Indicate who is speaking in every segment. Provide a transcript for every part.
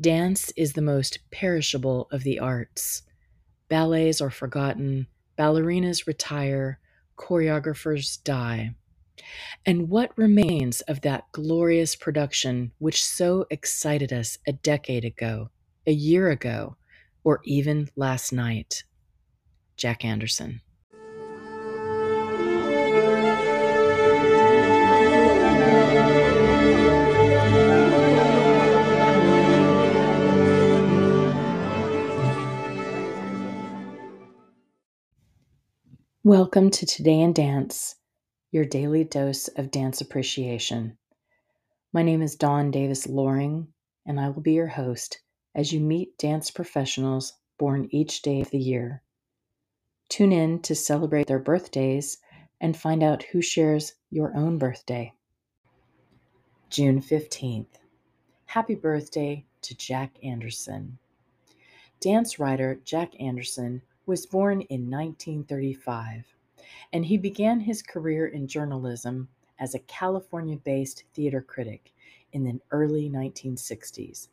Speaker 1: Dance is the most perishable of the arts. Ballets are forgotten, ballerinas retire, choreographers die. And what remains of that glorious production which so excited us a decade ago, a year ago, or even last night? Jack Anderson. Welcome to Today in Dance, your daily dose of dance appreciation. My name is Dawn Davis Loring, and I will be your host as you meet dance professionals born each day of the year. Tune in to celebrate their birthdays and find out who shares your own birthday. June 15th. Happy birthday to Jack Anderson. Dance writer Jack Anderson was born in 1935, and he began his career in journalism as a California based theater critic in the early 1960s.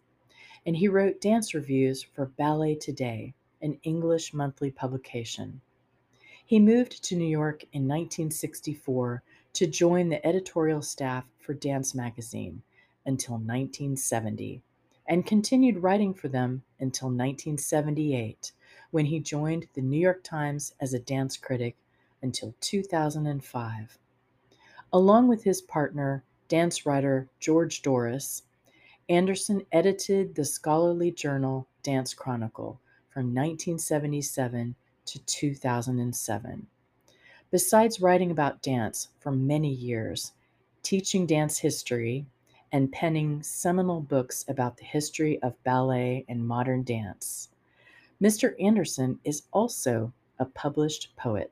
Speaker 1: And he wrote dance reviews for Ballet Today, an English monthly publication. He moved to New York in 1964 to join the editorial staff for Dance Magazine until 1970 and continued writing for them until 1978 when he joined the New York Times as a dance critic until 2005. Along with his partner, dance writer George Dorris, Anderson edited the scholarly journal Dance Chronicle from 1977 to 2007. Besides writing about dance for many years, teaching dance history, and penning seminal books about the history of ballet and modern dance, Mr. Anderson is also a published poet.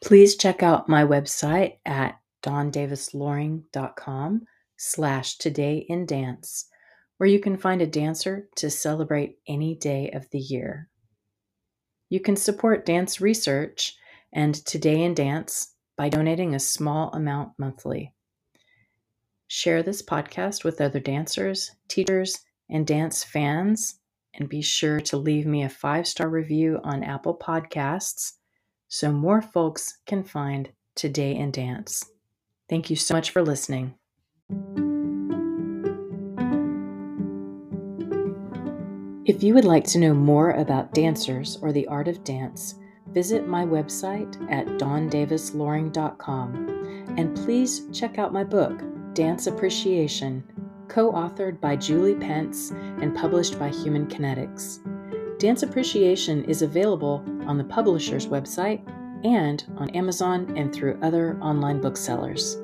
Speaker 1: Please check out my website at dawndavisloring.com slash today in dance, where you can find a dancer to celebrate any day of the year. You can support dance research and Today in Dance by donating a small amount monthly. Share this podcast with other dancers, teachers, and dance fans. And be sure to leave me a five star review on Apple Podcasts so more folks can find Today in Dance. Thank you so much for listening. If you would like to know more about dancers or the art of dance, visit my website at dawndavisloring.com and please check out my book, Dance Appreciation, co authored by Julie Pence and published by Human Kinetics. Dance Appreciation is available on the publisher's website and on Amazon and through other online booksellers.